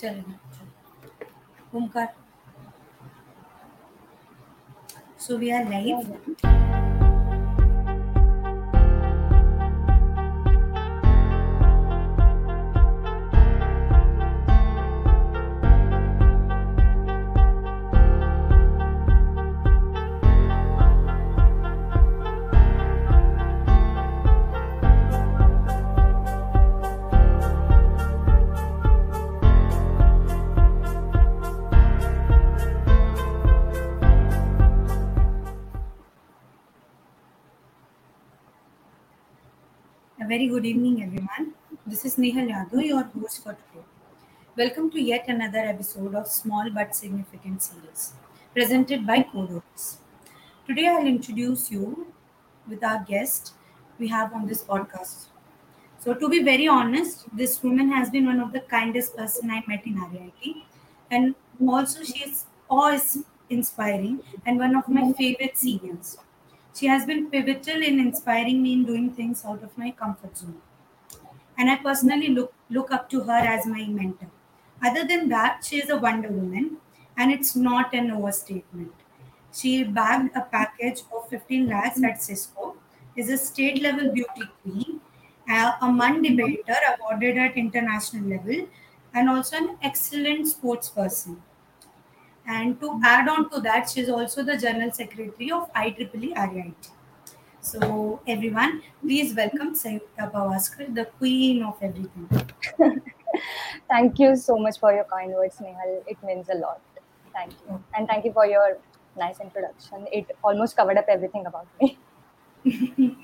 चलेगा Omkar. So we are This is Nehal Yadav, your host for today. Welcome to yet another episode of Small But Significant series, presented by Codeworks. Today, I'll introduce you with our guest we have on this podcast. So, to be very honest, this woman has been one of the kindest person I met in RIT, and also she is always inspiring and one of my favorite seniors. She has been pivotal in inspiring me in doing things out of my comfort zone. And I personally look, look up to her as my mentor. Other than that, she is a Wonder Woman, and it's not an overstatement. She bagged a package of 15 lakhs at Cisco, is a state level beauty queen, uh, a a MUN debater awarded at international level, and also an excellent sports person. And to add on to that, she's also the General Secretary of IEEE RIT. So, everyone, please welcome Sanyukta Pawaskar, the queen of everything. Thank you so much for your kind words, Nehal. It means a lot. Thank you. And thank you for your nice introduction. It almost covered up everything about me.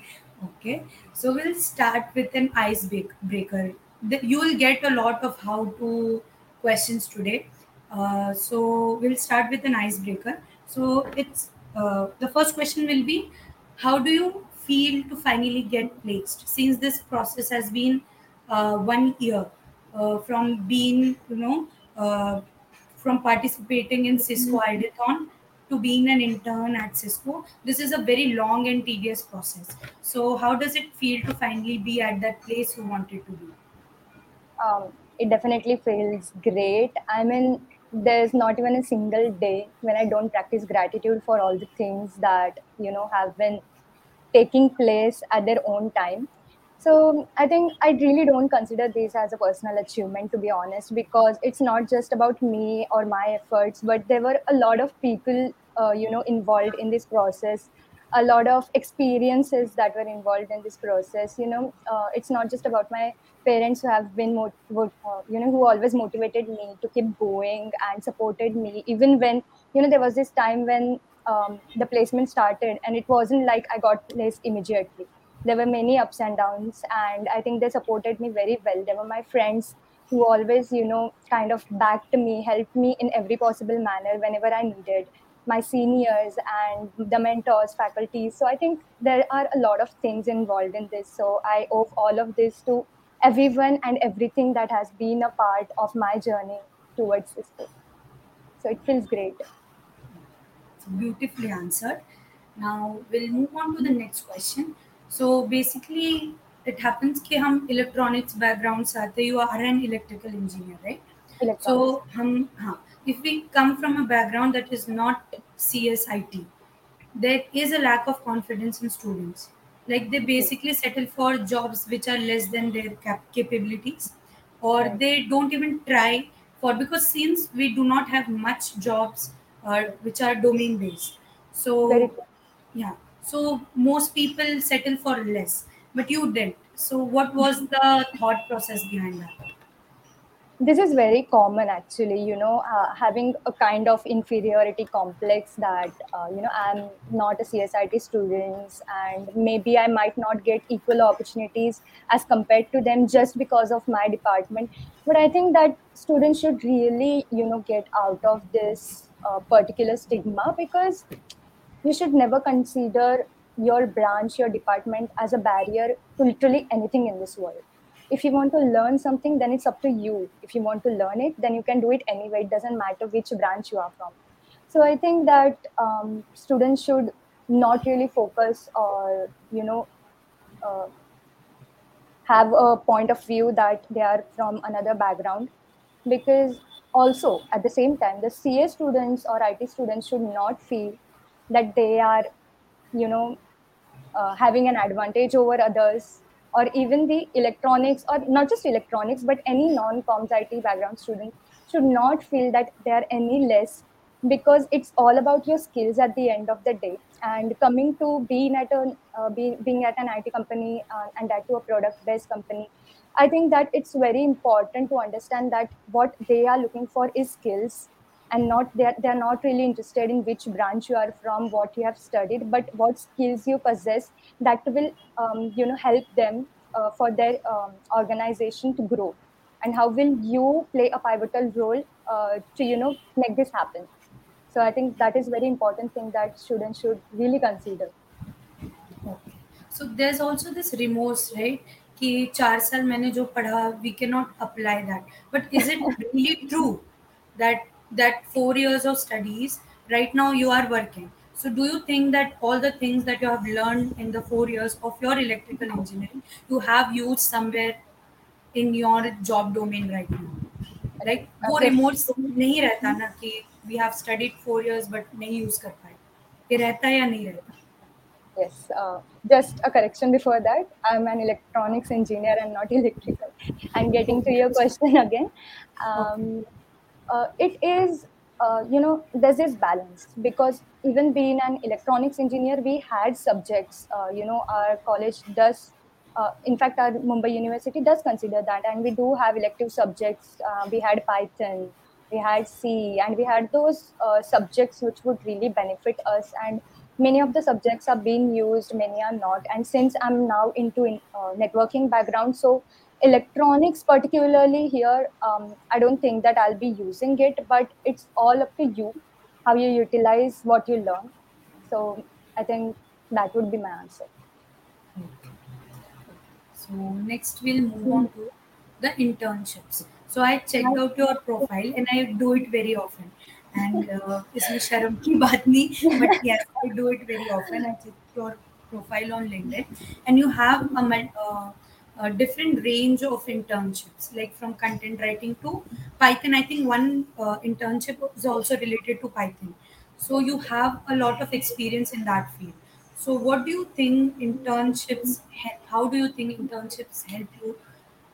okay, so we'll start with an ice break- breaker. The- You will get a lot of how to questions today. Uh, so we'll start with an icebreaker. So it's uh, the first question will be, how do you feel to finally get placed? Since this process has been uh, one year uh, from being, you know, uh, from participating in Cisco Ideathon to being an intern at Cisco, this is a very long and tedious process. So how does it feel to finally be at that place you wanted to be? Um, it definitely feels great. I mean, there's not even a single day when I don't practice gratitude for all the things that, you know, have been taking place at their own time. So I think I really don't consider this as a personal achievement, to be honest, because it's not just about me or my efforts, but there were a lot of people, uh, you know, involved in this process, a lot of experiences that were involved in this process. You know, uh, it's not just about my parents who have been, mot- uh, you know, who always motivated me to keep going and supported me, even when, you know, there was this time when um, the placement started and it wasn't like I got placed immediately there were many ups and downs and i think they supported me very well they were my friends who always you know kind of backed me helped me in every possible manner whenever i needed my seniors and the mentors faculties so i think there are a lot of things involved in this so i owe all of this to everyone and everything that has been a part of my journey towards this book so it feels great So beautifully answered. Now we'll move on to the next question. So basically, it happens कि हम electronics background से आते you are an electrical engineer, right? so hum, if we come from a background that is not CSIT, there is a lack of confidence in students. Like they basically settle for jobs which are less than their cap- capabilities, or right. they don't even try for because since we do not have much jobs uh, which are domain based, so yeah, so most people settle for less. But you didn't. So what was the thought process behind that? This is very common actually you know uh, having a kind of inferiority complex that uh, you know i'm not a csit student and maybe i might not get equal opportunities as compared to them just because of my department but i think that students should really you know get out of this uh, particular stigma because you should never consider your branch, your department as a barrier to literally anything in this world. If you want to learn something, then it's up to you. If you want to learn it, then you can do it anyway. It doesn't matter which branch you are from. So I think that um, students should not really focus or you know uh, have a point of view that they are from another background because also at the same time the ca students or it students should not feel that they are you know uh, having an advantage over others or even the electronics or not just electronics but any non-coms it background student should not feel that they are any less because it's all about your skills at the end of the day. And coming to being at a uh, be, being at an it company uh, and that to a product based company i think that it's very important to understand that what they are looking for is skills and not they're, they're not really interested in which branch you are from what you have studied but what skills you possess that will um, you know help them uh, for their um, organization to grow and how will you play a pivotal role uh, to you know make this happen so i think that is very important thing that students should really consider Okay. So there's also this remorse, right? कि चार साल मैंने जो पढ़ा we cannot apply that. But is it really true that that four years of studies right now you are working? So do you think that all the things that you have learned in the four years of your electrical engineering you have used somewhere in your job domain right now? Like वो Okay. remorse नहीं रहता ना कि we have studied four years but नहीं use कर पाए. ये रहता है या नहीं रहता? Yes, uh, just a correction before that. I'm an electronics engineer and not electrical. And getting to your question again, um, uh, it is, uh, you know, there's this balance because even being an electronics engineer, we had subjects, uh, you know, our college does. Uh, in fact, our Mumbai University does consider that, and we do have elective subjects. Uh, we had Python, we had C, and we had those uh, subjects which would really benefit us. And many of the subjects are being used many are not and since i'm now into in, uh, networking background so electronics particularly here um, i don't think that i'll be using it but it's all up to you how you utilize what you learn so i think that would be my answer Okay. So next we'll move on to the internships. So I checked out your profile and I do it very often. And uh, इसमें शर्म की बात नहीं, but yes, I do it very often. I check your profile on LinkedIn, and you have a, mul- uh, a different range of internships, like from content writing to Python. I think one uh, internship is also related to Python. So you have a lot of experience in that field. So, what do you think internships? How do you think internships help you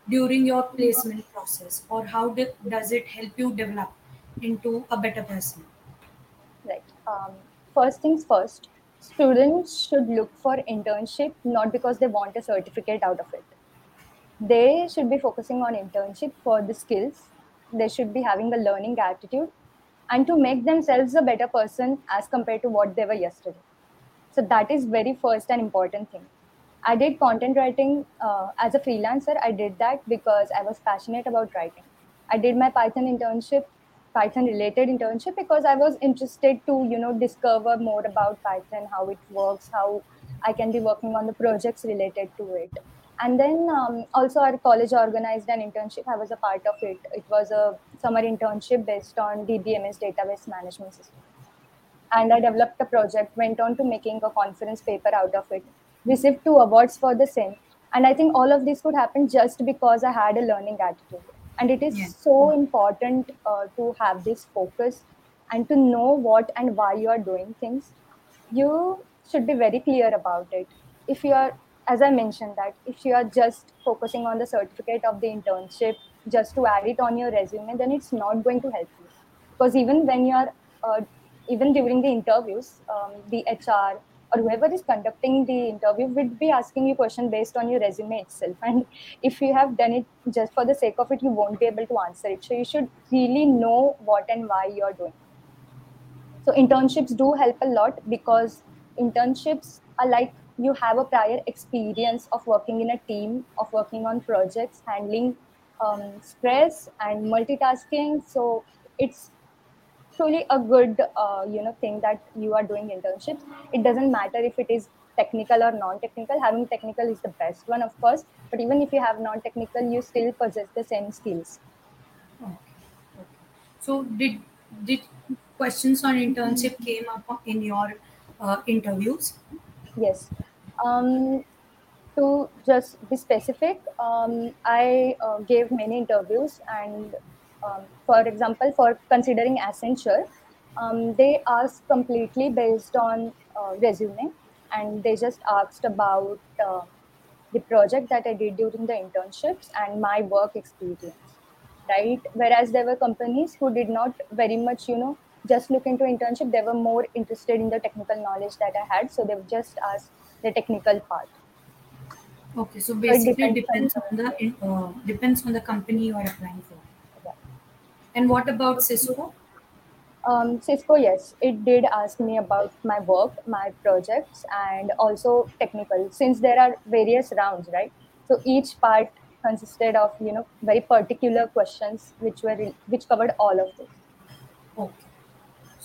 during your placement process, or how do, does it help you develop into a better person? right um, first things first students should look for internship not because they want a certificate out of it they should be focusing on internship for the skills. They should be having a learning attitude and to make themselves a better person as compared to what they were yesterday. So that is very first and important thing. I did content writing uh, as a freelancer. I did that because i was passionate about writing. I did my python internship python related internship because i was interested to you know discover more about python how it works how i can be working on the projects related to it and then um, also our college organized an internship i was a part of it it was a summer internship based on dbms database management system and I developed a project, went on to making a conference paper out of it, received two awards for the same. And I think all of this could happen just because I had a learning attitude. And it is Yeah. so important uh, to have this focus and to know what and why you are doing things. You should be very clear about it. If you are, as I mentioned, that if you are just focusing on the certificate of the internship just to add it on your resume, then it's not going to help you. Because even when you are uh, even during the interviews um, the hr or whoever is conducting the interview would be asking you question based on your resume itself. And if you have done it just for the sake of it you won't be able to answer it. So you should really know what and why you're doing. So internships do help a lot because internships are like you have a prior experience of working in a team of working on projects handling um, stress and multitasking so it's truly a good uh, you know thing that you are doing internships it doesn't matter if it is technical or non-technical having technical is the best one of course but even if you have non-technical you still possess the same skills Okay. okay. So, did did questions on internship came up in your uh, interviews? Yes um, to just be specific um, i uh, gave many interviews and um, for example, for considering Accenture, um, they asked completely based on uh, resume, and they just asked about uh, the project that I did during the internships and my work experience, right? Whereas there were companies who did not very much, you know, just look into internship. They were more interested in the technical knowledge that I had, so they just asked the technical part. Okay, so basically it depends depends on the uh, depends on the company you are applying for. Yeah. And what about Cisco? Um, Cisco, yes, it did ask me about my work, my projects, and also technical. Since there are various rounds, right? So each part consisted of you know very particular questions which were which covered all of this. Okay,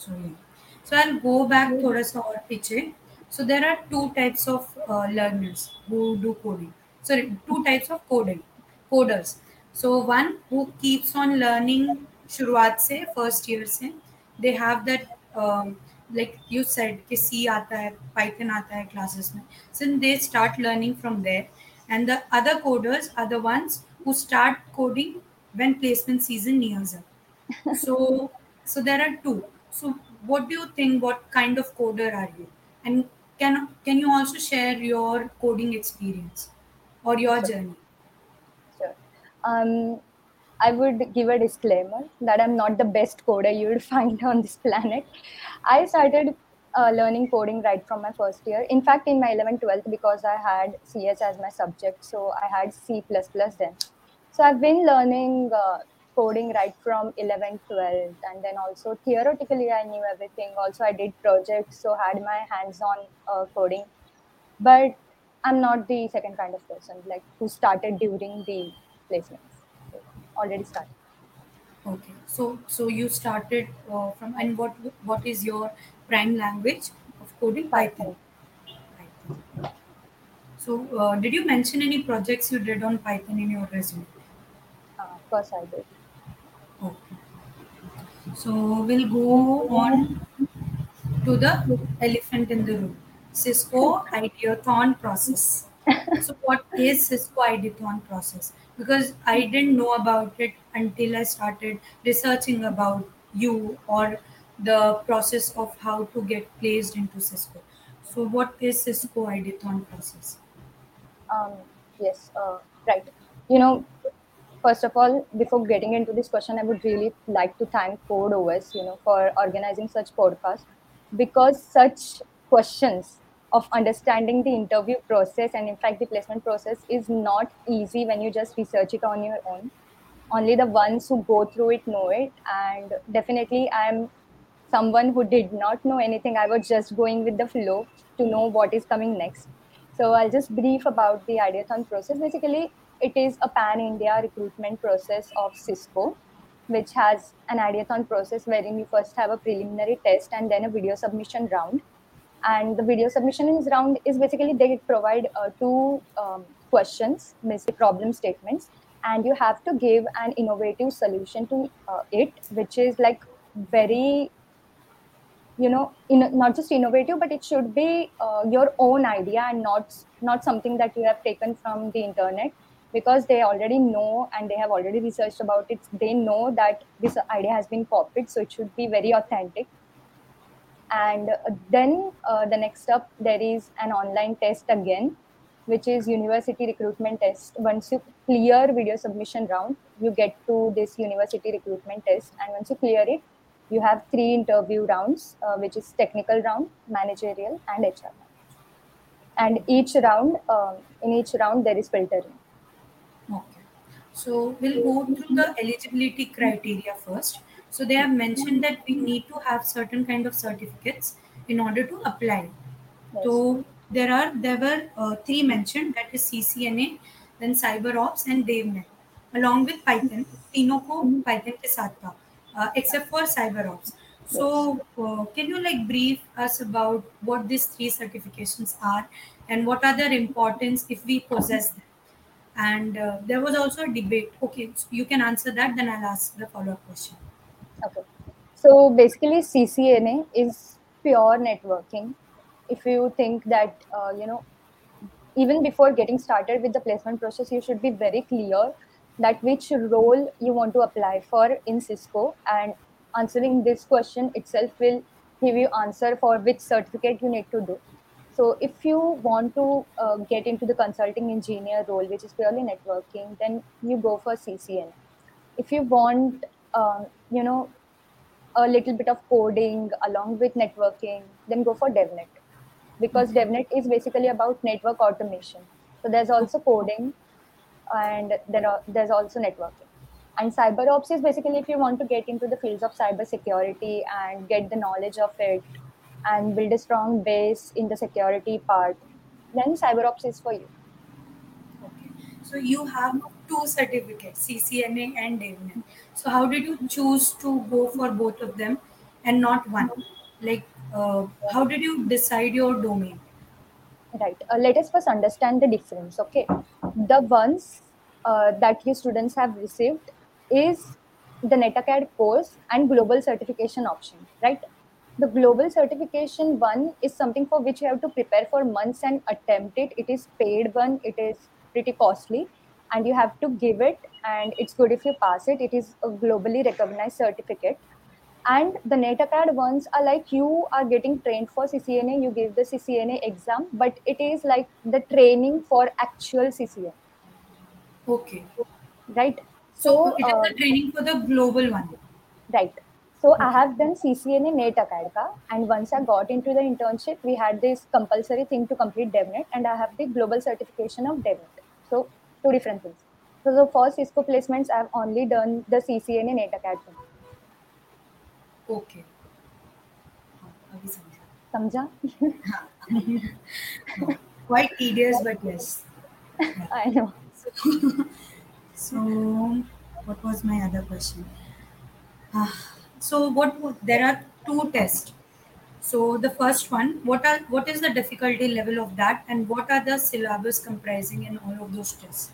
so I go back थोड़ा सा और पीछे. So there are two types of learners who do coding sorry two types of coding coders so one who keeps on learning शुरुआत से first year से they have that like you said कि C आता है Python आता है classes में. Since they start learning from there and the other coders are the ones who start coding when placement season nears up. So so there are two. So what do you think what kind of coder are you and can can you also share your coding experience or your journey Sure. Um, I would give a disclaimer that I'm not the best coder you would find on this planet. I started uh, learning coding right from my first year. In fact, in my 11th, 12th, because I had CS as my subject, so I had C++ then. So I've been learning uh, coding right from 11th, 12th, and then also theoretically I knew everything. Also, I did projects, so had my hands on uh, coding. But I'm not the second kind of person like who started during the placements. So, already started. okay so so you started uh, from and what what is your prime language of coding python python so uh, did you mention any projects you did on python in your resume Uh, of course, I did. Okay so we'll go on to the elephant in the room cisco ideathon process. So what is cisco ideathon process? Because i didn't know about it until i started researching about you or the process of how to get placed into cisco. So what is cisco ideathon process? Um, yes, uh, right. You know, first of all, before getting into this question, I would really like to thank Code OS, you know, for organizing such podcast because such questions of understanding the interview process and in fact the placement process is not easy when you just research it on your own. Only the ones who go through it know it, and definitely I'm someone who did not know anything. I was just going with the flow to know what is coming next. So I'll just brief about the Ideathon process. Basically, it is a pan-India recruitment process of Cisco, which has an Ideathon process wherein you first have a preliminary test and then a video submission round. And the video submission round is basically they provide uh, two um, questions, basically problem statements, and you have to give an innovative solution to uh, it, which is like very you know in, not just innovative but it should be uh, your own idea and not not something that you have taken from the internet because they already know and they have already researched about it they know that this idea has been copied so it should be very authentic. And uh, then uh, the next up there is an online test again which is university recruitment test. Once you clear video submission round you get to this university recruitment test. And once you clear it you have three interview rounds uh, which is technical round managerial and hr and each round um, in each round there is filtering Okay. So we'll go through the eligibility criteria first. So they have mentioned that we need to have certain kind of certificates in order to apply. Yes. So there are there were uh, three mentioned that is CCNA, then CyberOps and DevNet, along with Python. तीनों को Python के साथ था, uh, except for CyberOps. So uh, can you like brief us about what these three certifications are and what are their importance if we possess them? And uh, there was also a debate. Okay, so you can answer that, then I'll ask the follow up question. Okay. So basically, CCNA is pure networking. If you think that, uh, you know, even before getting started with the placement process, you should be very clear that which role you want to apply for in Cisco and answering this question itself will give you answer for which certificate you need to do. So if you want to uh, get into the consulting engineer role, which is purely networking, then you go for CCN. If you want, uh, you know, a little bit of coding along with networking, then go for DevNet because DevNet is basically about network automation. So there's also coding, and there are there's also networking. And cyber ops is basically if you want to get into the fields of cyber security and get the knowledge of it and build a strong base in the security part, then cyber ops is for you. Okay. So you have two certificates, CCNA and DevNet. So how did you choose to go for both of them and not one? Like, uh, how did you decide your domain? Right. Uh, let us first understand the difference. Okay. The ones uh, that you students have received is the NetAcad course and global certification option, right? The global certification one is something for which you have to prepare for months and attempt it. It is paid one, it is pretty costly, and you have to give it, and it's good if you pass it. It is a globally recognized certificate. And the NetAcad ones are like you are getting trained for CCNA, you give the CCNA exam, but it is like the training for actual CCNA. Okay. Right. So, So, it is uh, the training for the global one. Right. So I hmm. have done CCNA in NET Academica, and once I got into the internship, we had this compulsory thing to complete DevNet, and I have the global certification of DevNet. So two different things. So the first Cisco placements, I've only done the CCNA in NET Academy. Okay. Samjha? Quite tedious, but yes. I know. so, what was my other question? Ah so, what there are two tests. So, the first one, what are what is the difficulty level of that, and what are the syllabus comprising in all of those tests?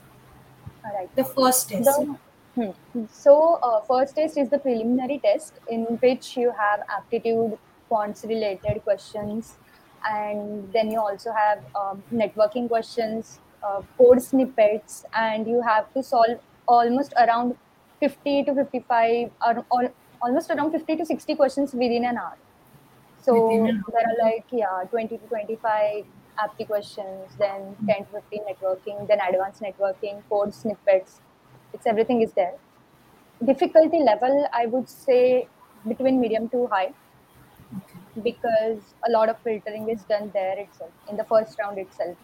All right. The first test. The, hmm. So, uh, first test is the preliminary test in which you have aptitude, quants related questions, and then you also have um, networking questions, uh, code snippets, and you have to solve almost around 50 to 55, or, or almost around 50 to 60 questions within an hour. So, there are like, yeah, 20 to 25 apti questions, then 10 to 15 networking, then advanced networking, code snippets. It's everything is there. Difficulty level, I would say between medium to high because a lot of filtering is done there itself in the first round itself.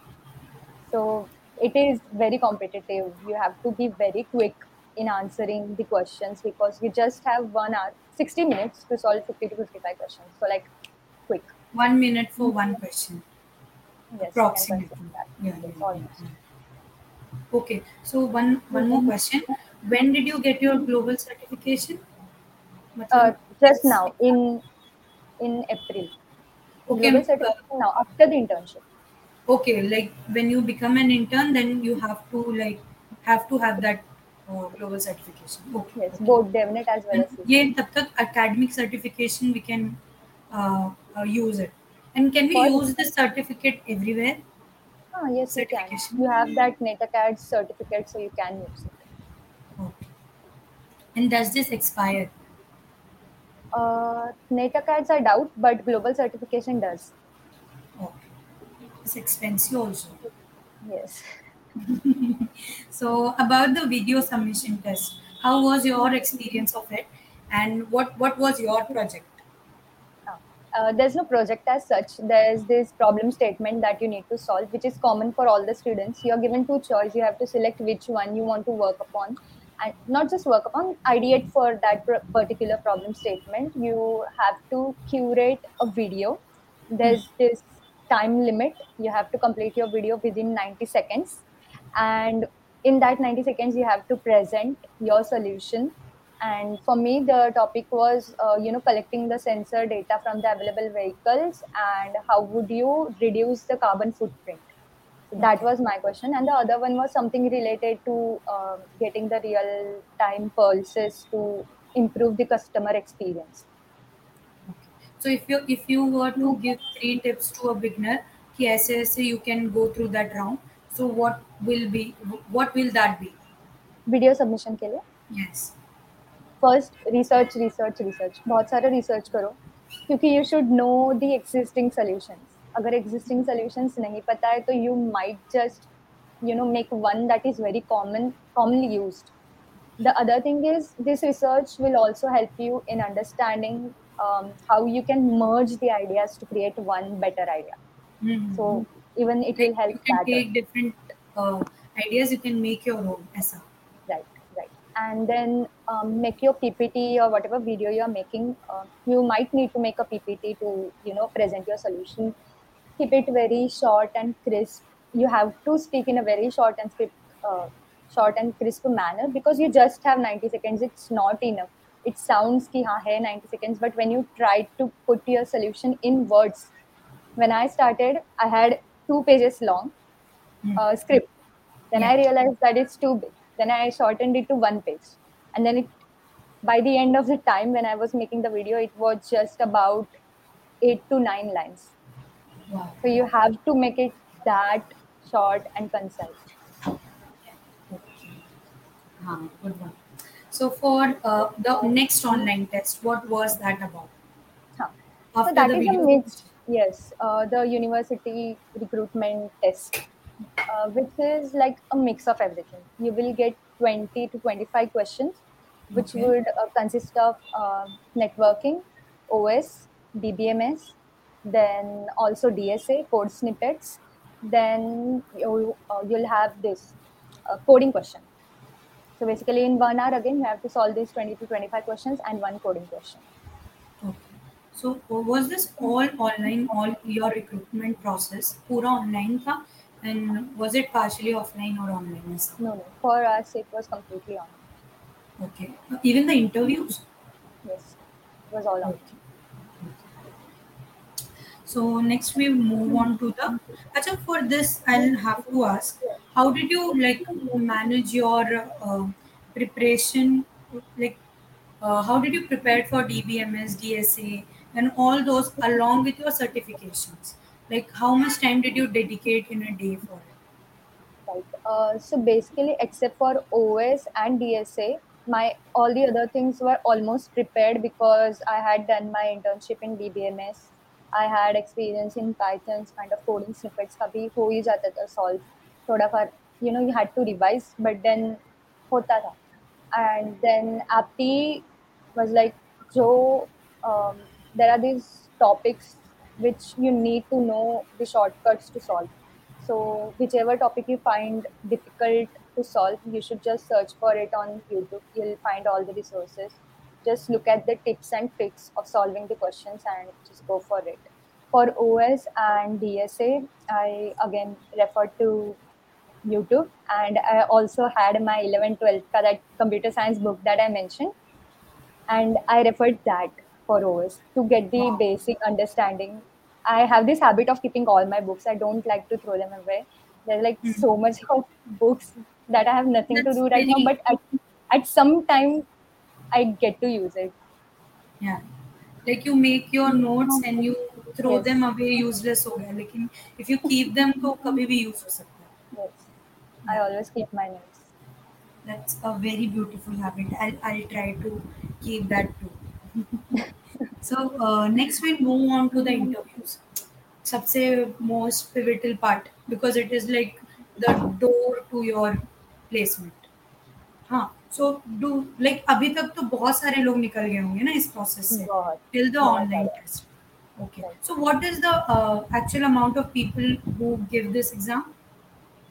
So it is very competitive. You have to be very quick in answering the questions because we just have one hour, 60 minutes to solve 50 to 55 questions. So, like, quick. One minute for one question. Yes, approximately. Yeah, Okay. So one one more question. When did you get your global certification? Uh, just now in in April. Okay. Global uh, certification now after the internship. Okay, like when you become an intern, then you have to like have to have that global certification. Okay. Yes, okay. both DevNet as well And as CC. ये तब तक academic certification we can uh, uh, use it. And can we For- use this certificate everywhere? Ah, yes, you can. Certification. You have that NetAcad certificate, so you can use it. Okay. And does this expire? Uh, NetAcads I doubt, but global certification does. Okay. It's expensive also. Yes. So about the video submission test, how was your experience of it, and what what was your project? Ah, Uh, there's no project as such. There's this problem statement that you need to solve, which is common for all the students. You're given two choice. You have to select which one you want to work upon, and not just work upon, ideate for that particular problem statement. You have to curate a video. There's this time limit. You have to complete your video within 90 seconds, and in that 90 seconds you have to present your solution. And for me the topic was uh, you know collecting the sensor data from the available vehicles and how would you reduce the carbon footprint? That was my question. And the other one was something related to uh, getting the real time pulses to improve the customer experience. So if you if you were to give three tips to a beginner yes, you can go through that round So what will be what will that be? Video submission के लिए Yes. First research research research बहुत सारा research करो क्योंकि you should know the existing solutions अगर existing solutions नहीं पता है तो you might just you know make one that is very common commonly used the other thing is this research will also help you in understanding um, how you can merge the ideas to create one better idea Mhm. so even it will help you can that take different uh, ideas. You can make your own. ऐसा. right right and then um, make your ppt or whatever video you're making uh, you might need to make a ppt to you know present your solution keep it very short and crisp you have to speak in a very short and script, uh, short and crisp manner because you just have 90 seconds it's not enough it sounds ki haan hai 90 seconds but when you try to put your solution in words when i started i had two pages long Hmm. uh, script. Then I realized that it's too big. Then I shortened it to one page. And then it, by the end of the time when I was making the video, it was just about eight to nine lines. Wow. So you have to make it that short and concise. Okay. Haan, good one. So for uh, the next online test, what was that about? Huh. After so that the is video. a mix. Yes, uh, the university recruitment test, uh, which is like a mix of everything. You will get 20 to 25 questions, which Okay. would uh, consist of uh, networking, OS, DBMS, then also DSA, code snippets. Then you, uh, you'll have this uh, coding question. So basically, in one hour again, you have to solve these 20 to 25 questions and one coding question. Okay. So uh, was this all online, all your recruitment process, पूरा online था, and was it partially offline or online? ऐसा? No, no. For us, it was completely on. Okay. Even the interviews. Yes, it was all on. Okay. So next we move on to the. Acha, for this I'll have to ask, how did you like manage your uh, preparation? Like, uh, how did you prepare for DBMS, DSA, and all those along with your certifications. Like how much time did you dedicate in a day for it? Right uh, so basically except for os and dsa my all the other things were almost prepared because i had done my internship in DBMS. i had experience in python's kind of coding snippets. Kabhi ho hi jata tha solve. Thoda far you know you had to revise but then hota tha. And then apti was like जो there are these topics which you need to know the shortcuts to solve. So whichever topic you find difficult to solve, you should just search for it on YouTube. You'll find all the resources. Just look at the tips and tricks of solving the questions and just go for it. For OS and DSA, I again referred to YouTube and I also had my 11th, 12th that computer science book that I mentioned and I referred that for OS to get the Wow. basic understanding. I have this habit of keeping all my books. I don't like to throw them away. There's like Mhm. so much of books that I have nothing to That's do right now, very- but at, at some time I get to use it. Yeah. Like you make your notes and you throw Yes. them away useless हो गया लेकिन if you keep them तो कभी भी use हो सकता है Yes. I always keep my notes. That's a very beautiful habit. I'll, I'll try to keep that too. so uh, next we move on to the interviews. सबसे most pivotal part because it is like the door to your placement. हाँ so do like अभी तक तो बहुत सारे लोग निकल गए होंगे ना इस process से बहुत till the बहुत online सारे। test. Okay. Right. So what is the uh, actual amount of people who give this exam?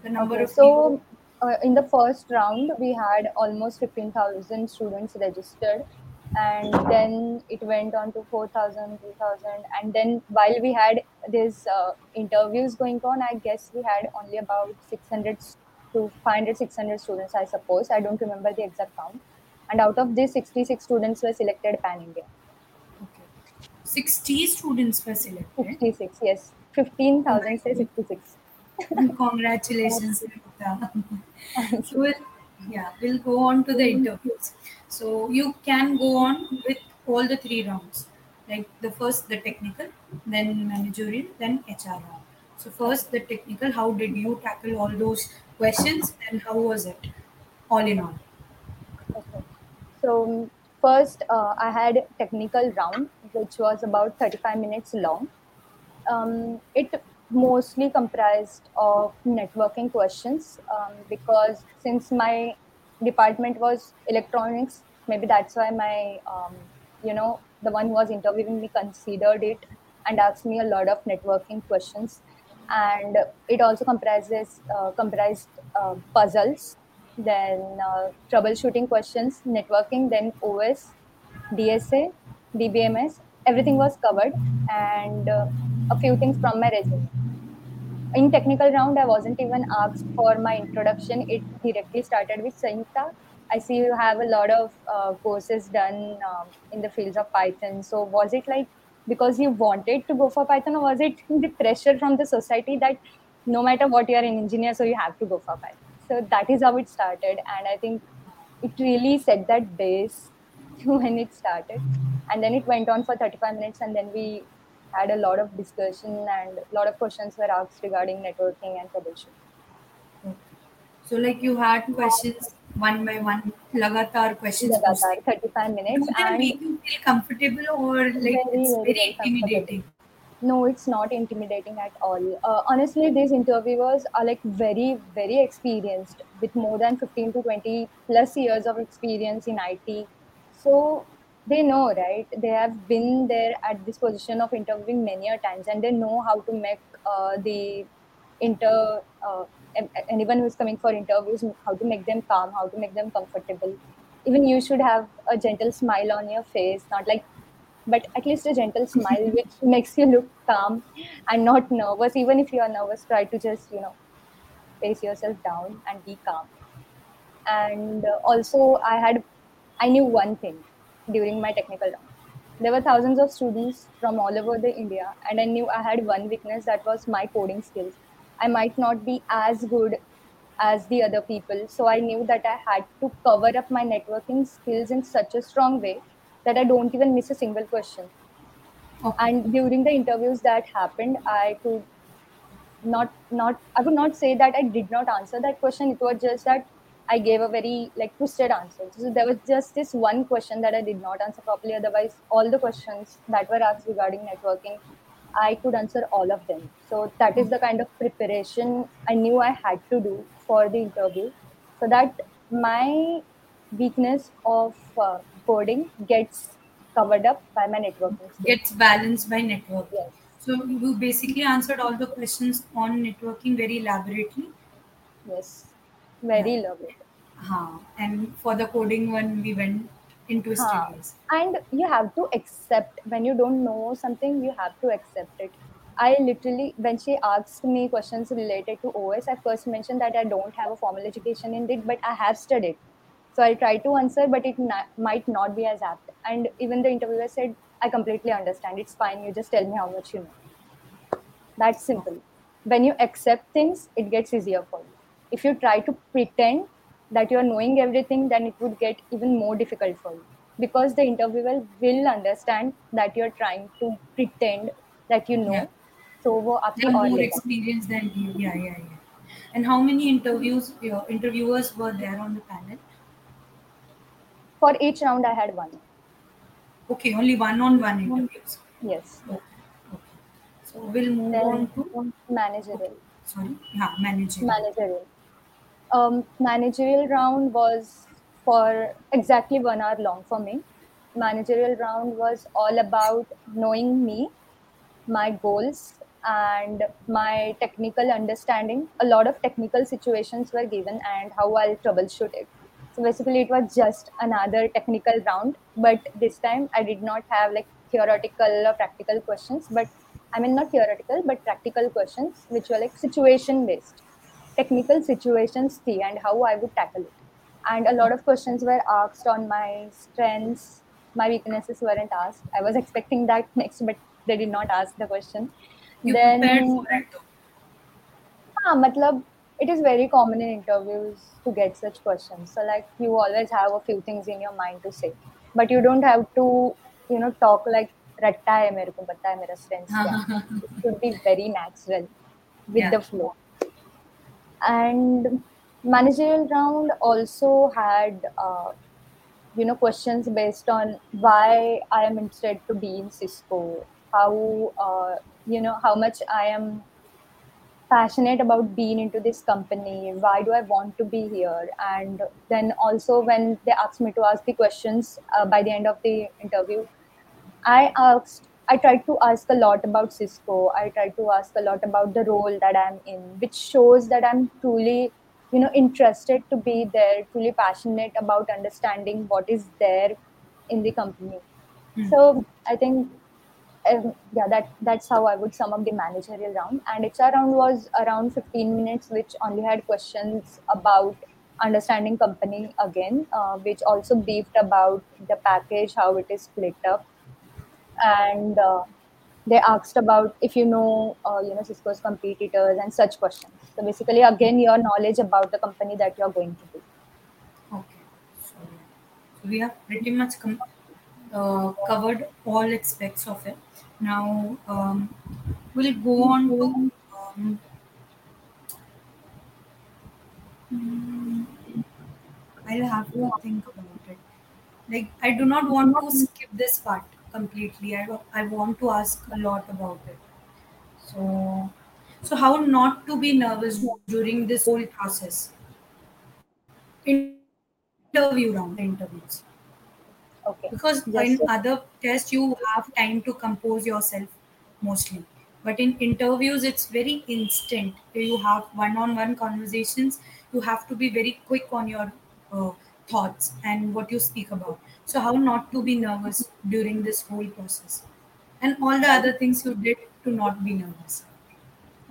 The number Okay, of people. so uh, in the first round, we had almost 15,000 students registered, and then it went on to 4,000, 3,000, and then while we had these uh, interviews going on, I guess we had only about 600 to 500, 600 students, I suppose. I don't remember the exact count. And out of these, 66 students were selected pan India. Okay. 60 students were selected. 66, yes. 15,000 say 66. Congratulations, so we'll, yeah, we'll go on to the interviews. So you can go on with all the three rounds. Like the first, the technical, then managerial, then HR round. So first, the technical. How did you tackle all those questions, and how was it? All in all. So first, uh, I had technical round, which was about 35 minutes long. Um, it mostly comprised of networking questions um, because since my department was electronics, maybe that's why my um, you know the one who was interviewing me considered it and asked me a lot of networking questions. And it also comprises uh, comprised uh, puzzles then uh, troubleshooting questions, networking, then OS, DSA, DBMS, everything was covered, and uh, a few things from my resume. In technical round, I wasn't even asked for my introduction. It directly started with Sanyukta. I see you have a lot of uh, courses done um, in the fields of Python. So was it like because you wanted to go for Python, or was it the pressure from the society that no matter what you are an engineer, so you have to go for Python? so that is how it started and i think it really set that base when it started and then it went on for 35 minutes and then we had a lot of discussion and a lot of questions were asked regarding networking and troubleshooting. So like you had questions one by one lagatar questions lagatar 35 minutes Do and make you feel comfortable or like very, it's very, very intimidating? No it's not intimidating at all. Uh, honestly these interviewers are like very very experienced with more than 15 to 20 plus years of experience in it so they know right? They have been there at this position of interviewing many a times and they know how to make uh, the inter uh, anyone who's coming for interviews how to make them calm how to make them comfortable. Even you should have a gentle smile on your face not like but at least a gentle smile which makes you look calm and not nervous. Even if you are nervous try to just you know pace yourself down and be calm. And uh, also i had i knew one thing during my technical round there were thousands of students from all over the india and i knew i had one weakness that was my coding skills i might not be as good as the other people so i knew that i had to cover up my networking skills in such a strong way that I don't even miss a single question. Okay. And during the interviews that happened, I could not not I would not say that I did not answer that question. It was just that I gave a very like twisted answer. So there was just this one question that I did not answer properly. Otherwise, all the questions that were asked regarding networking, I could answer all of them. So that is the kind of preparation I knew I had to do for the interview, so that my weakness of uh, coding gets covered up by my networking. Skills. Gets balanced by networking. Yes. So you basically answered all the questions on networking very elaborately. Yes, very yeah. elaborate. And for the coding one, we went into studies. And you have to accept when you don't know something, you have to accept it. I literally, when she asked me questions related to OS, I first mentioned that I don't have a formal education in it, but I have studied. So I try to answer, but it might not be as apt. And even the interviewer said, I completely understand. It's fine. You just tell me how much you know. That's simple. When you accept things, it gets easier for you. If you try to pretend that you're knowing everything then it would get even more difficult for you because the interviewer will understand that you're trying to pretend that you know yeah. so they aapki more later. experience than you yeah yeah yeah and how many interviews your interviewers were there on the panel for each round i had one okay only one on one interviews yes okay. okay. so we'll move then on to managerial okay. sorry yeah manager. managerial um, managerial round was for exactly one hour long for me. Managerial round was all about knowing me, my goals, and my technical understanding. A lot of technical situations were given and how I'll troubleshoot it so basically, it was just another technical round, but this time I did not have like theoretical or practical questions, but I mean not theoretical, but practical questions, which were like situation based, technical situations, see, and how I would tackle it. And a lot of questions were asked on my strengths, my weaknesses weren't asked. I was expecting that next, but they did not ask the question. You then, prepared for it though. Ah, matlab, it is very common in interviews to get such questions. So like you always have a few things in your mind to say, but you don't have to, you know, talk like रट्टा है मेरे को पता है मेरा strength it should be very natural with yeah. the flow and managerial round also had uh, you know questions based on why I am interested to be in Cisco, how uh, you know how much I am passionate about being into this company. Why do i want to be here? And then also when they asked me to ask the questions uh, by the end of the interview i asked i tried to ask a lot about cisco. I tried to ask a lot about the role that i'm in which shows that i'm truly you know interested to be there truly passionate about understanding what is there in the company. So i think um, yeah, that that's how I would sum up the managerial round. And HR round was around 15 minutes, which only had questions about understanding company again, uh, which also briefed about the package, how it is split up, and uh, they asked about if you know, uh, you know, Cisco's competitors and such questions. So basically, again, your knowledge about the company that you're going to do. Okay. So, we have pretty much com- uh, covered all aspects of it. Now um, we'll go on to. Um, mm, I'll have to think about it. Like I do not want to skip this part completely. I I want to ask a lot about it. So so how not to be nervous during this whole process? Interview round, interviews. Okay. because in Just other tests you have time to compose yourself mostly but in interviews it's very instant you have one-on-one conversations you have to be very quick on your uh, thoughts and what you speak about so how not to be nervous during this whole process, and all the other things you did to not be nervous.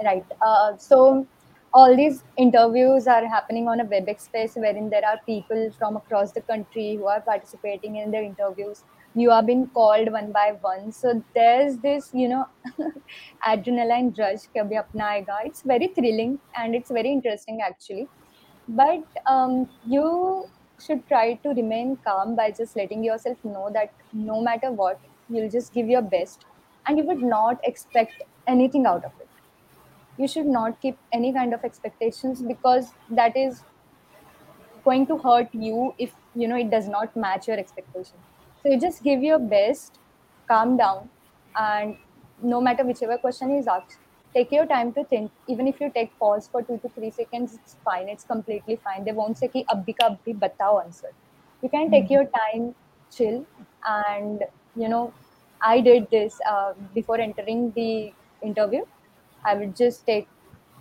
Right. Uh, so all these interviews are happening on a WebEx space wherein there are people from across the country who are participating in the interviews. You are being called one by one. So there's this, you know, adrenaline rush. It's very thrilling and it's very interesting actually. But um, you should try to remain calm by just letting yourself know that no matter what, you'll just give your best and you would not expect anything out of it. You should not keep any kind of expectations because that is going to hurt you if you know it does not match your expectation so you just give your best calm down and no matter whichever question is asked take your time to think. Even if you take pause for 2 to 3 seconds it's fine. It's completely fine. They won't say ki abhi ka abhi batao answer. You can take your time chill and you know i did this uh, before entering the interview. I would just take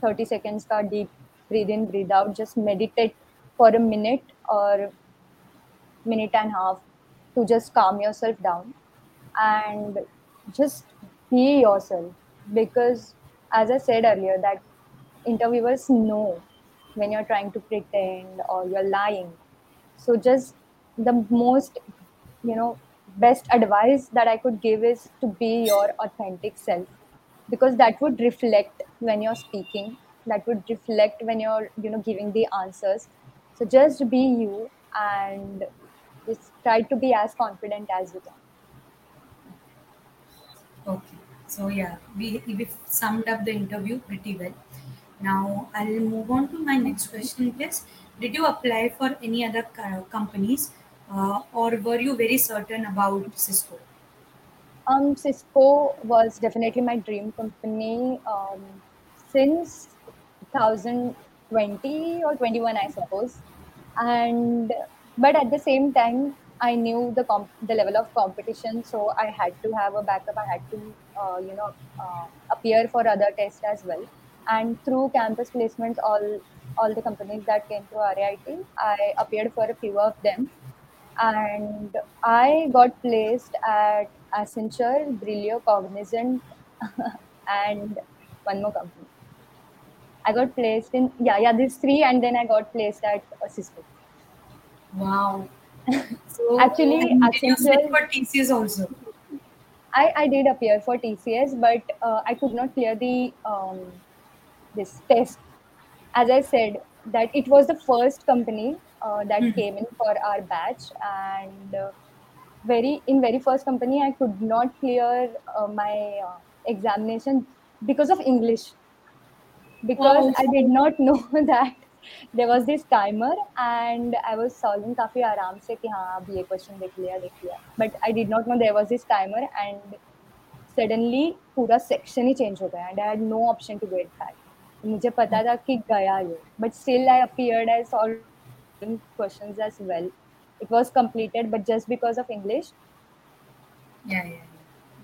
30 seconds ka deep breathe in, breathe out, just meditate for a minute or minute and a half to just calm yourself down. And just be yourself. Because as I said earlier that interviewers know when you're trying to pretend or you're lying. So just the most you know best advice that I could give is to be your authentic self because that would reflect when you're speaking that would reflect when you're you know giving the answers. So just be you and just try to be as confident as you can. Okay so yeah we we summed up the interview pretty well Now I'll move on to my next question, please. Did you apply for any other co- companies, uh, or were you very certain about Cisco? um cisco was definitely my dream company um, since 2020 or 21 i suppose and but at the same time i knew the comp- the level of competition so i had to have a backup i had to you know uh, appear for other tests as well and through campus placements all all the companies that came through RIT, I appeared for a few of them and I got placed at Accenture, Brillio, Cognizant, and one more company. I got placed in yeah yeah these three, and then I got placed at uh, Cisco. Wow. So Actually, and did you Accenture, for TCS also? I I did appear for TCS, but uh, I could not clear the um, this test. As I said, that it was the first company uh, that Hmm. came in for our batch, and uh, very in very first company i could not clear uh, my uh, examination because of english because Oh, i did not know that there was this timer and I was solving काफ़ी आराम से कि हाँ अब ये question देख लिया देख लिया। But I did not know there was this timer and suddenly पूरा सेक्शन ही चेंज हो गया and I had no option to get back मुझे पता था कि गया ये। But still I appeared I solve question as well it was completed but just because of English yeah yeah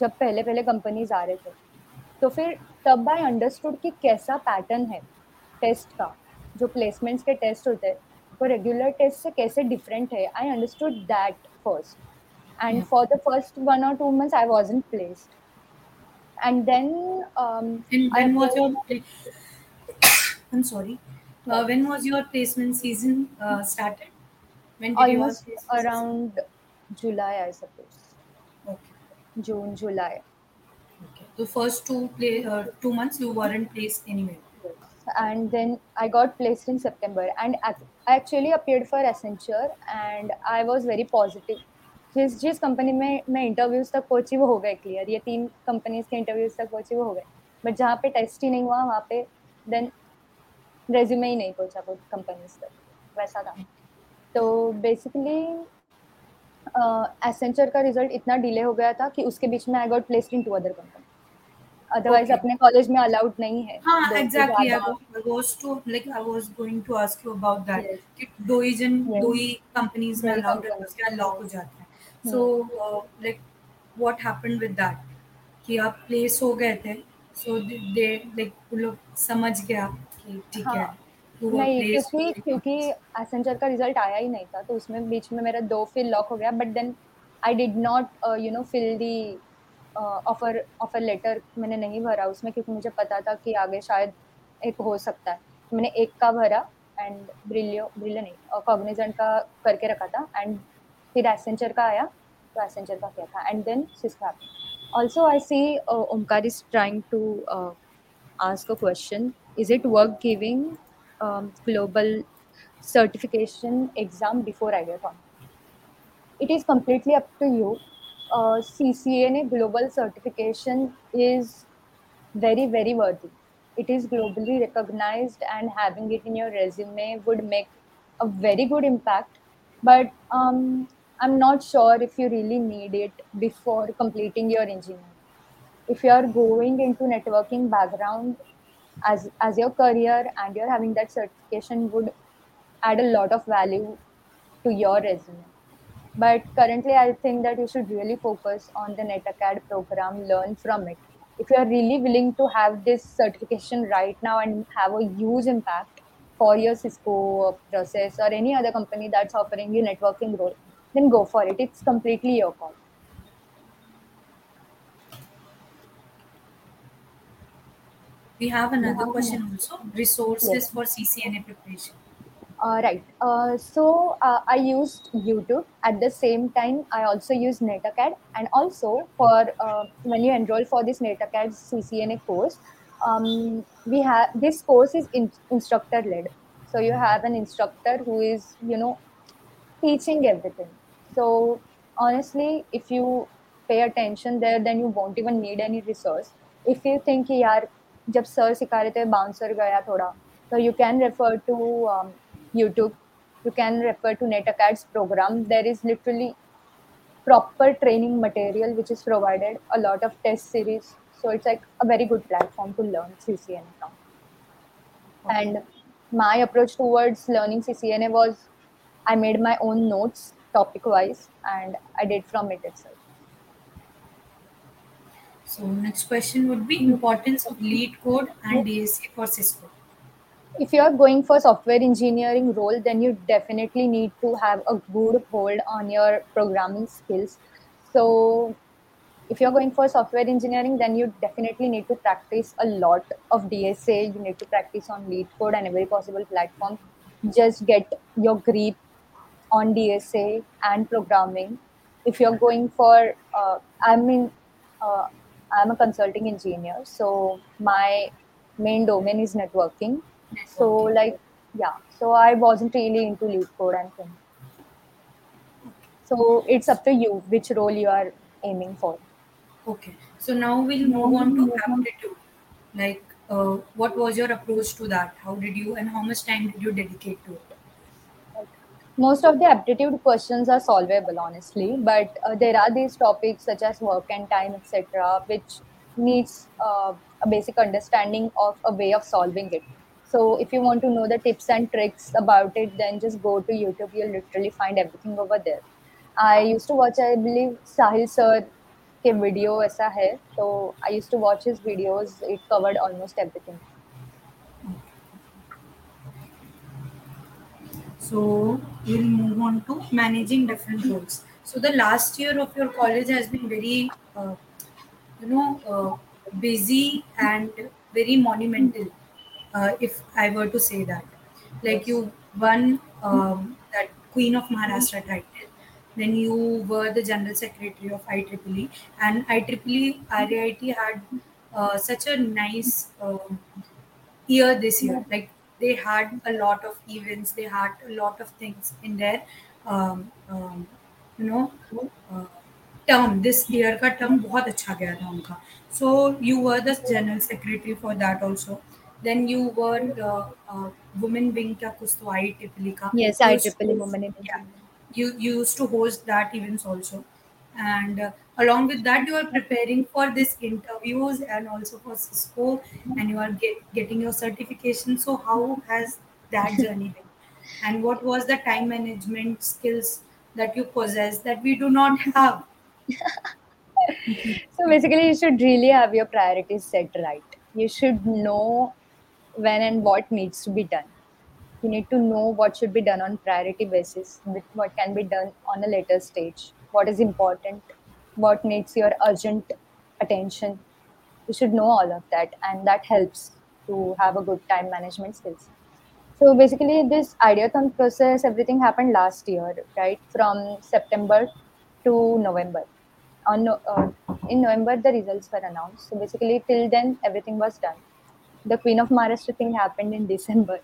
जब पहले पहले कंपनीज़ आ रहे थे। तो फिर तब आई अंडरस्टूड कि कैसा पैटर्न है टेस्ट का जो प्लेसमेंट्स के टेस्ट होते हैं वो रेगुलर टेस्ट से कैसे डिफरेंट है। I understood that first and for the first one और two months I wasn't placed and then And when was your I'm sorry. Uh, when was your placement season uh, started? When did almost around July, I suppose. June, July. Okay. The first two play uh, two months you weren't placed anywhere. And then I got placed in September, and I actually appeared for Accenture, and I was very positive. जिस जिस company में मैं interviews तक पहुँची वो हो गए clear ये तीन कंपनीज़ के इंटरव्यूज़ तक पहुँची वो हो गए बट जहाँ पे टेस्ट ही नहीं हुआ वहाँ पे देन रेज्यूमे ही नहीं पहुँचा वो कंपनीज़ तक वैसा था तो बेसिकली एसेंचर का रिज़ल्ट इतना डिले हो गया था कि उसके बीच में I got placed in two other company otherwise अपने कॉलेज में अलाउड नहीं है. हाँ exactly I was to like I was going to ask you about that कि दो ही जन दो ही कंपनीज़ में अलाउड है उसके अनलॉक हो जाता है. So like what happened with that कि आप प्लेस हो गए थे सो दे लाइक वो लोग समझ गया कि ठीक है. हाँ. नहीं क्योंकि क्योंकि एसेंचर का रिज़ल्ट आया ही नहीं था तो उसमें बीच में मेरा दो फिल लॉक हो गया but then I did not you know fill the offer offer letter मैंने नहीं भरा उसमें क्योंकि मुझे पता था कि आगे शायद एक हो सकता है। तो मैंने एक का भरा एंड ब्रिलियो ब्रिलियो नहीं कॉग्निजेंट का करके रखा था एंड फिर एसेंचर का आया तो एसेंचर का किया था। And then Syska also I see Omkar is trying to ask a question. Is it worth giving um, global certification exam before ideathon. It is completely up to you. Uh, ccna global certification is very very worthy. It is globally recognized and having it in your resume would make a very good impact. But um, i'm not sure if you really need it before completing your engineering. If you are going into networking background as as your career and you're having that certification would add a lot of value to your resume. But currently i think that you should really focus on the netacad program learn from it. If you are really willing to have this certification right now and have a huge impact for your cisco process or any other company that's offering you networking role then go for it. It's completely your call We have another question also resources for CCNA preparation. Uh, right. Uh, so uh, I used YouTube. At the same time, I also used NetAcad. And also, for uh, when you enroll for this NetAcad CCNA course, um, we have this course is in- instructor led. So you have an instructor who is you know teaching everything. So honestly, if you pay attention there, then you won't even need any resource. If you think, yeah, जब sir सिखा रहे थे bouncer गया थोड़ा so you can refer to um, YouTube. You can refer to NetAcad's program. There is literally proper training material which is provided, a lot of test series. So it's like a very good platform to learn CCNA from. And my approach towards learning CCNA was I made my own notes topic wise and I did from it itself. So next question would be importance of LeetCode and DSA for Cisco. If you are going for software engineering role, then you definitely need to have a good hold on your programming skills. So if you're going for software engineering, then you definitely need to practice a lot of DSA. You need to practice on LeetCode and every possible platform. Just get your grip on DSA and programming. If you're going for, uh, I mean, uh, I'm a consulting engineer, so my main domain is networking. So, like, yeah, so I wasn't really into LeetCode and things. So it's up to you which role you are aiming for. Okay. So now we'll move on to aptitude. Like, uh, what was your approach to that? How did you and how much time did you dedicate to it? Most of the aptitude questions are solvable, honestly, but uh, there are these topics such as work and time, etc., which needs uh, a basic understanding of a way of solving it. So, if you want to know the tips and tricks about it, then just go to YouTube. You'll literally find everything over there. I used to watch, I believe, Sahil sir के video ऐसा है तो I used to watch his videos. It covered almost everything. So we'll move on to managing different roles. So the last year of your college has been very, uh, you know, uh, busy and very monumental. Uh, if I were to say that, like you won um, that Queen of Maharashtra title, then you were the General Secretary of IEEE, and IEEE RAIT had uh, such a nice. um year this year. Like they had a lot of events, they had a lot of things in their, um, um, you know, uh, term. This year का term बहुत अच्छा गया था उनका. So you were the general secretary for that also. Then you were the uh, women wing का कुछ तो आई टिपली का. Yes, You I used triple to woman in yeah, engineering. you, you used to host that events also and uh, along with that you are preparing for this interviews and also for cisco and you are get, getting your certification so how has that journey been and what was the time management skills that you possess that we do not have So basically, you should really have your priorities set right. You should know when and what needs to be done. You need to know what should be done on priority basis, with what can be done on a later stage, what is important, what needs your urgent attention. You should know all of that, and that helps to have a good time management skills. So basically, this ideathon process, everything happened last year, right? From September to November. On uh, in November, the results were announced. So basically, till then, everything was done. The Queen of Maharashtra thing happened in December,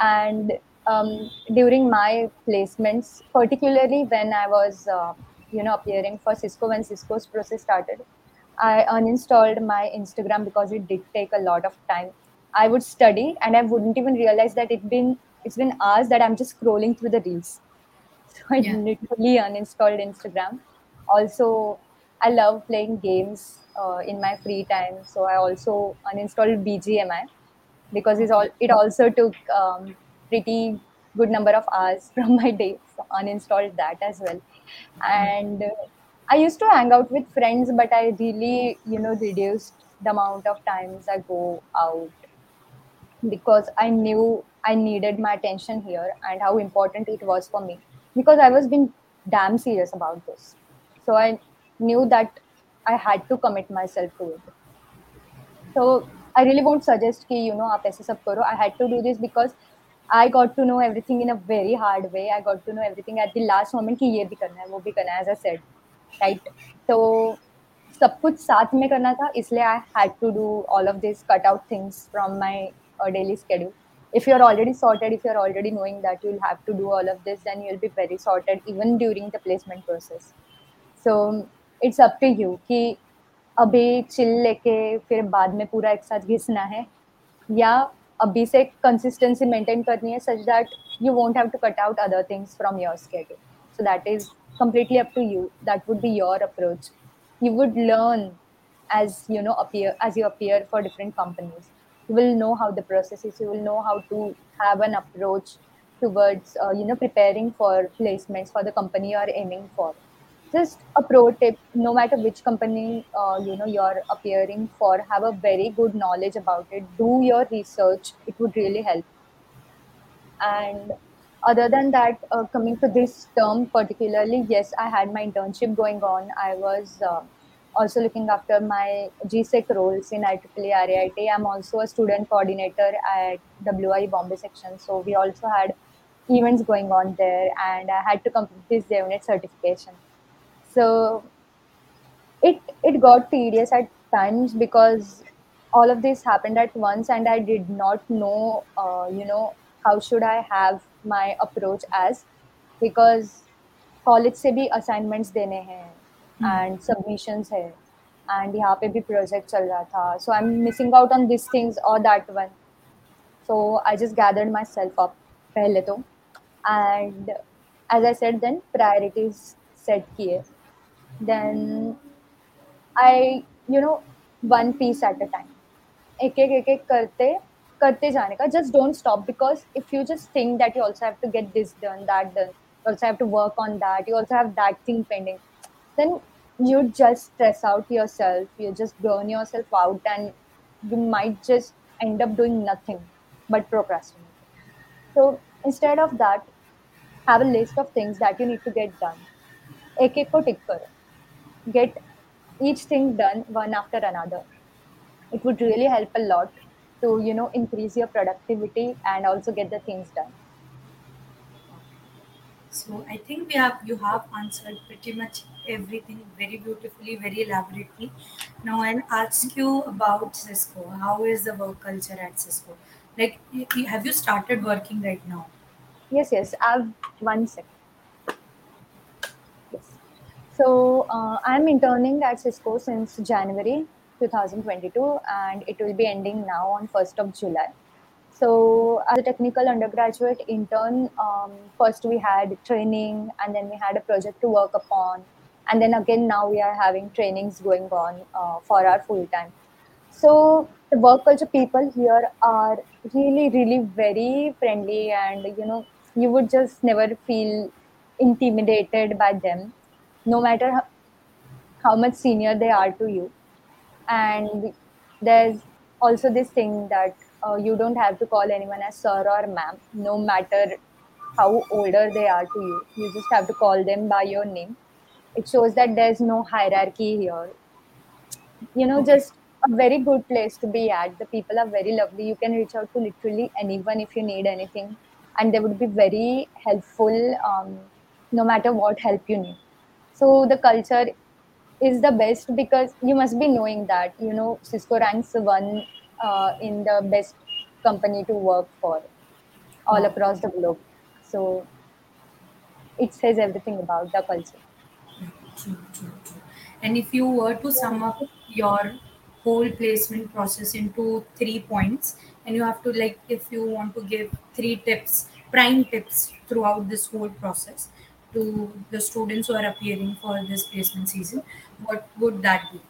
and um, during my placements, particularly when I was, uh, you know, appearing for Cisco when Cisco's process started, I uninstalled my Instagram because it did take a lot of time. I would study and I wouldn't even realize that it been it's been hours that I'm just scrolling through the reels. So I yeah literally uninstalled Instagram. Also, I love playing games uh, in my free time. So I also uninstalled BGMI because it's all, it also took um, pretty good number of hours from my day uninstalled that as well. And uh, i used to hang out with friends but i really you know reduced the amount of times i go out because i knew i needed my attention here and how important it was for me because i was being damn serious about this. So i knew that i had to commit myself to it. So i really won't suggest ki you know aap aise sab karo. I had to do this because I got to know everything in a very hard way I got to know everything at the last moment कि ये भी करना है, वो भी करना है as a set right तो सब कुछ साथ में करना था, इसलिए I had to do all of this cut out things from my daily schedule if you're already sorted, if you're already knowing that have to do all of this this you will be very sorted even during the placement process so it's up to you कि अभी chill लेके फिर बाद में पूरा एक साथ घिसना है, या a basic consistency maintain karni hai such that you won't have to cut out other things from your schedule. So that is completely up to you. That would be your approach. You would learn as you know appear as you appear for different companies. You will know how the process is. You will know how to have an approach towards uh, you know preparing for placements for the company you are aiming for just a pro tip no matter which company uh, you know you're appearing for have a very good knowledge about it do your research it would really help and other than that uh, coming to this term particularly yes i had my internship going on i was uh, also looking after my GSEC roles in IEEE RAIT. I'm also a student coordinator at WI Bombay section. So we also had events going on there and I had to complete this DevNet certification So it it got tedious at times because all of this happened at once and I did not know, uh, you know, how should I have my approach as because college से भी assignments देने हैं and submissions है and यहाँ पे भी project चल रहा था सो I am missing out on this things और that one so I just gathered my self up पहले तो and as I set then priorities set किए then I you know one piece at a time एक एक एक एक करते करते जाने का just don't stop because if you just think that you also have to get this done that done you also have to work on that you also have that thing pending then you just stress out yourself you just burn yourself out and you might just end up doing nothing but procrastinate so instead of that have a list of things that you need to get done ek ek ko tick karo get each thing done one after another it would really help a lot to you know increase your productivity and also get the things done so I think we have you have answered pretty much everything very beautifully, very elaborately. Now I'll ask you about Cisco. How is the work culture at Cisco? Like, have you started working right now? Yes, yes. I've one second. So uh, I'm interning at Cisco since January 2022, and it will be ending now on 1st of July. So as a technical undergraduate intern, um, first we had training and then we had a project to work upon. And then again, now we are having trainings going on uh, for our full time. So the work culture people here are really, really very friendly and, you know, you would just never feel intimidated by them, no matter how, how much senior they are to you. And there's also this thing that uh, you don't have to call anyone as sir or ma'am, no matter how older they are to you. You just have to call them by your name. It shows that there's no hierarchy here. You know, just a very good place to be at. The people are very lovely. You can reach out to literally anyone if you need anything, and they would be very helpful um, no matter what help you need. So the culture is the best because you must be knowing that you know Cisco ranks one uh, in the best company to work for all across the globe. So it says everything about the culture. True, true, true. And if you were to sum up your whole placement process into three points, and you have to like, if you want to give three tips, prime tips throughout this whole process to the students who are appearing for this placement season, what would that be?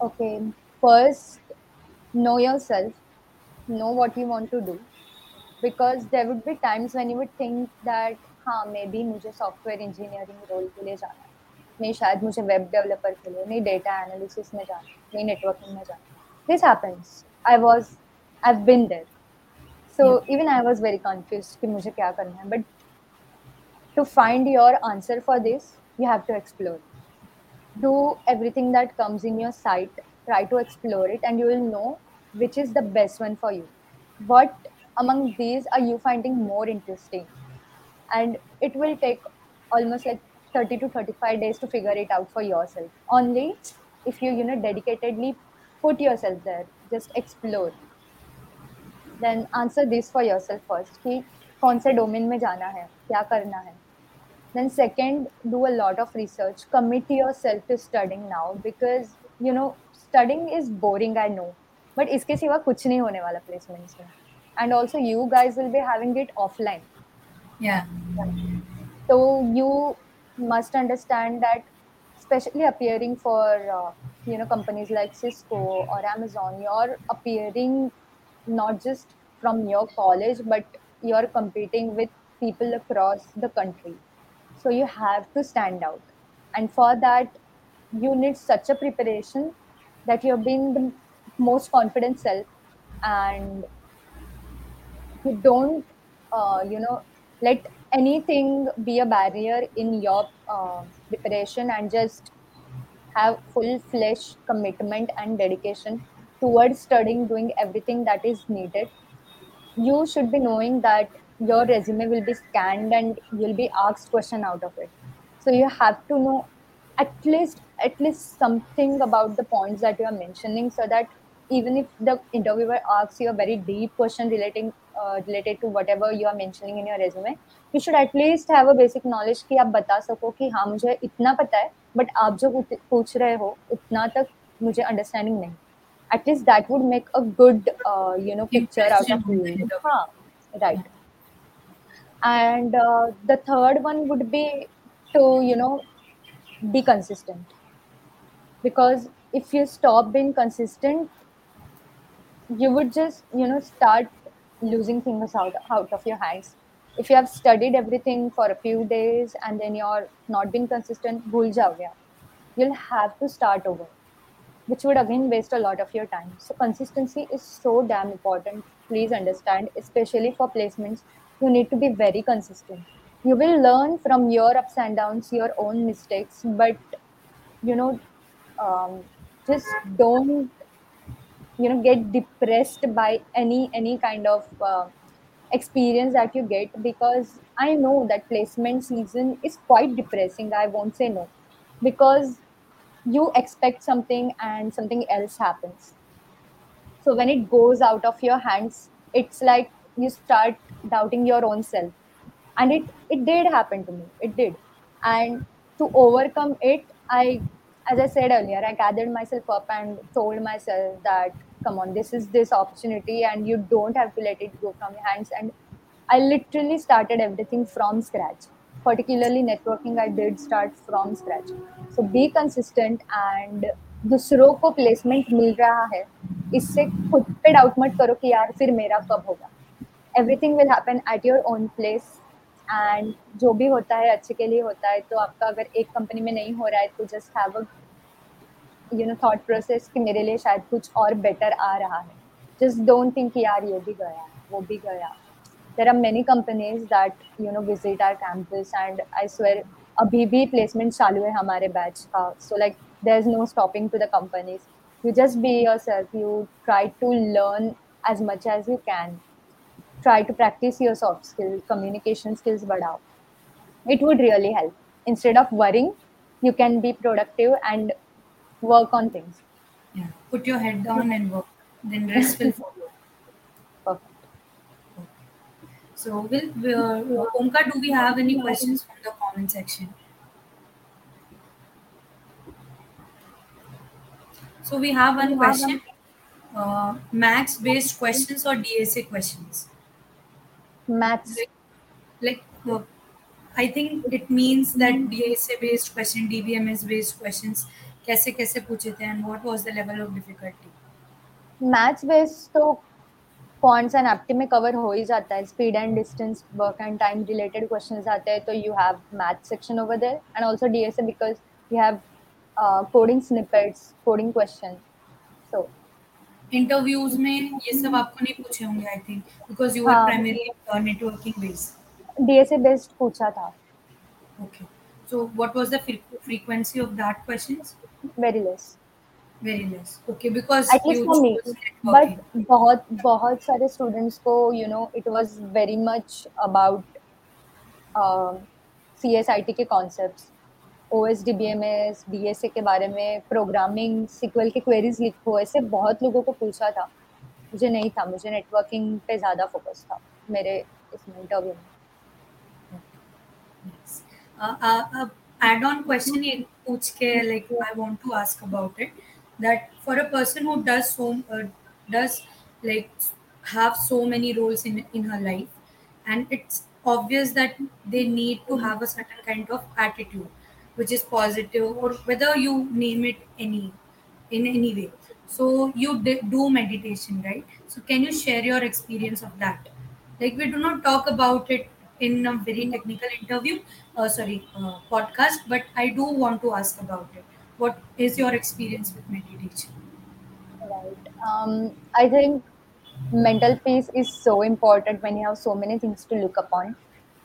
Okay, first know yourself know what you want to do because there would be times when you would think that हाँ may be मुझे software engineering role के लिए जाना है नहीं शायद मुझे web developer के लिए नहीं डेटा एनालिसिस में जाना नहीं नेटवर्किंग में जाना this happens I was I have been there so even I was very confused कि मुझे क्या करना है but to find your answer for this you have to explore. Do everything that comes in your sight try to explore it and you will know which is the best one for you. What among these are you finding more interesting? And it will take almost like 30 to 35 days to figure it out for yourself. Only if you you know dedicatedly put yourself there just explore. Then answer this for yourself first कौन से domain में जाना है क्या करना है। Then second do a lot of research commit yourself to studying now because you know studying is boring I know but इसके सिवा कुछ नहीं होने वाला प्लेसमेंट्स में। And also you guys will be having it offline तो you must understand that specially appearing for you know companies like Cisco और Amazon you are appearing not just from your college but you're competing with people across the country. So you have to stand out. And for that you need such a preparation that you've been the most confident self and you don't uh, you know let anything be a barrier in your uh, preparation and just have full fledged commitment and dedication towards studying, doing everything that is needed, you should be knowing that your resume will be scanned and you'll be asked question out of it. So you have to know at least at least something about the points that you are mentioning so that even if the interviewer asks you a very deep question relating uh, related to whatever you are mentioning in your resume you should at least have a basic knowledge कि आप बता सको कि हाँ मुझे इतना पता है बट आप जो पूछ रहे हो उतना तक मुझे अंडरस्टैंडिंग नहीं At least that would make a good uh, you know picture out of you huh, right. And uh, the third one would be to you know be consistent. Because if you stop being consistent you would just you know start losing things out, out of your hands. If you have studied everything for a few days and then you're not being consistent you'll have to start over which would again waste a lot of your time. So consistency is so damn important. Please understand especially for placements you need to be very consistent. You will learn from your ups and downs your own mistakes but you know um, just don't you know get depressed by any any kind of uh, experience that you get because i know that placement season is quite depressing i won't say no. Because you expect something and something else happens. So when it goes out of your hands it's like you start doubting your own self. And it it did happen to me. It did. And to overcome it i as i said earlier i gathered myself up and told myself that come on this is this opportunity and you don't have to let it go from your hands. And i literally started everything from scratch particularly networking, i did start from scratch. So be consistent and दूसरों को placement मिल रहा है, इससे खुद पे doubt मत करो कि यार फिर मेरा कब होगा। Everything will happen at your own place and जो भी होता है, अच्छे के लिए होता है तो आपका अगर एक कंपनी में नहीं हो रहा है तो just have a you know thought process कि मेरे लिए शायद कुछ और बेटर आ रहा है। जस्ट डोंट थिंक यार ये भी गया, वो भी गया। there are many companies that you know visit our campus and i swear a bb placement chalu hai hamare batch ka so like there's no stopping to the companies. You just be yourself. You try to learn as much as you can. Try to practice your soft skills communication skills badao it would really help. Instead of worrying you can be productive and work on things. Yeah. Put your head down and work. Then rest will follow. So, will uh, Omkar, do we have any questions from the comment section? So we have one question: uh, max-based questions or DSA questions? Max. Like, like uh, I think it means that DSA-based question, DBMS-based questions, कैसे कैसे पूछे थे and what was the level of difficulty? Max-based so. Quants and apti में cover हो ही जाता है। Speed and distance work and time related questions आते हैं तो you have math section over there and also DSA because you have coding snippets coding question so interviews में ये सब आपको नहीं पूछे होंगे I think because you are. Primary networking based DSA based पूछा था। Okay. So what was the fre- frequency of that questions? Very less very less okay because at least for me but बहुत बहुत सारे students को you know it was very much about C S I T के concepts O S D B M S D S A के बारे में programming sequel के queries लिखो ऐसे बहुत लोगों को पूछा था। मुझे नहीं था मुझे नेटवर्किंग पे ज़्यादा फोकस था मेरे इसमें इंटरव्यू में. Uh, uh, uh, add-on question ये पूछ के like I want to ask about it. That for a person who does so uh, does like have so many roles in in her life and it's obvious that they need to have a certain kind of attitude which is positive or whether you name it any in any way. So you do meditation right? So can you share your experience of that? Like we do not talk about it in a very technical interview uh, sorry uh, podcast but i do want to ask about it what is your experience with meditation Right. Um, I think mental peace is so important when you have so many things to look upon.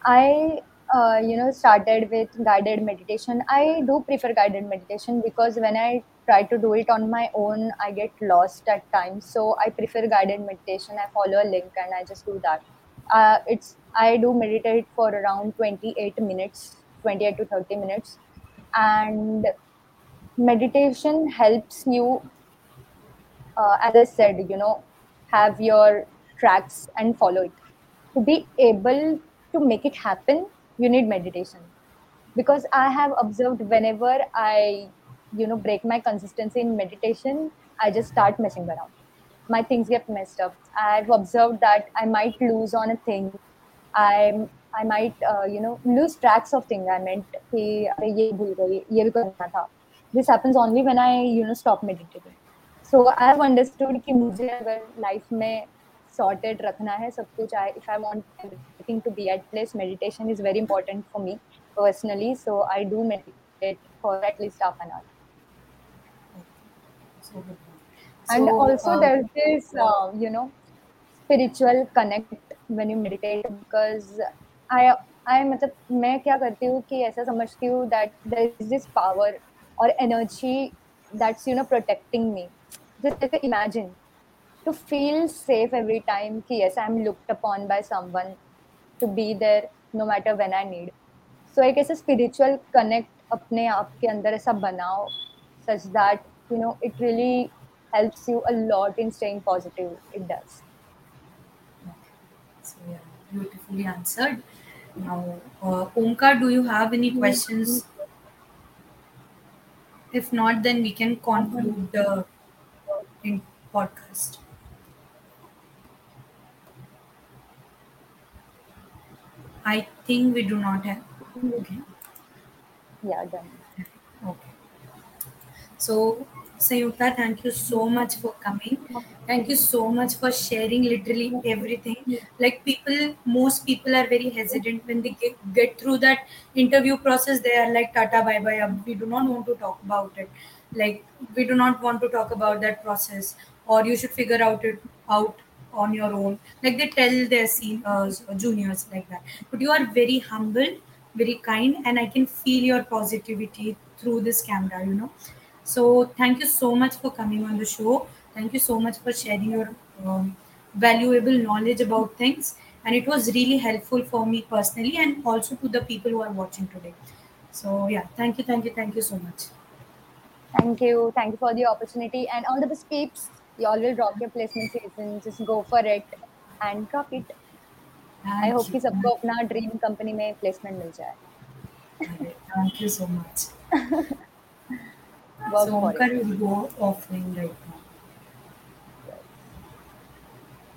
I uh, you know started with guided meditation. I do prefer guided meditation because when i try to do it on my own i get lost at times. So i prefer guided meditation. I follow a link and i just do that. Uh, it's i do meditate for around 28 minutes 28 to 30 minutes. And meditation helps you uh, as i said you know have your tracks and follow it to be able to make it happen you need meditation because i have observed whenever i you know break my consistency in meditation i just start messing around my things get messed up i've observed that i might lose on a thing i i might uh, you know lose tracks of things i meant कि अरे ये भूल गई ये भी करना था this happens only when i you know stop meditating so i have understood कि मुझे अगर life में sorted रखना है सब कुछ I, if I want everything to be at place meditation is very important for me personally so I do meditate for at least half an hour So good. and So, also uh, there's this uh, you know spiritual connect when you meditate because I I मतलब मैं क्या करती हूँ कि ऐसा समझती हूँ that there is this power or energy that's you know protecting me just like imagine to feel safe every time कि yes I'm looked upon by someone to be there no matter when I need so एक ऐसा spiritual connect अपने आप के अंदर ऐसा बनाओ such that you know it really helps you a lot in staying positive it does So yeah, beautifully answered. Now, uh, Omkar, do you have any questions? If not, then we can conclude the in podcast. I think we do not have. Okay. yeah done Okay. So, Sanyukta, thank you so much for coming. Thank you so much for sharing literally everything. Like people, most people are very hesitant when they get, get through that interview process. They are like, Tata, bye bye. Um, we do not want to talk about it. Like we do not want to talk about that process, or you should figure out it out on your own. Like they tell their seniors uh, or juniors like that. But you are very humble, very kind, and I can feel your positivity through this camera. You know so thank you so much for coming on the show. Thank you so much for sharing your um, valuable knowledge about things. And it was really helpful for me personally and also to the people who are watching today. So yeah, thank you, thank you, thank you so much. thank you thank you for the opportunity and all the best peeps you all will rock your placement season just go for it and rock it I Thank hope you. कि सबको अपना dream company में placement मिल जाए Thank you so much. work So it Omkar will go offline right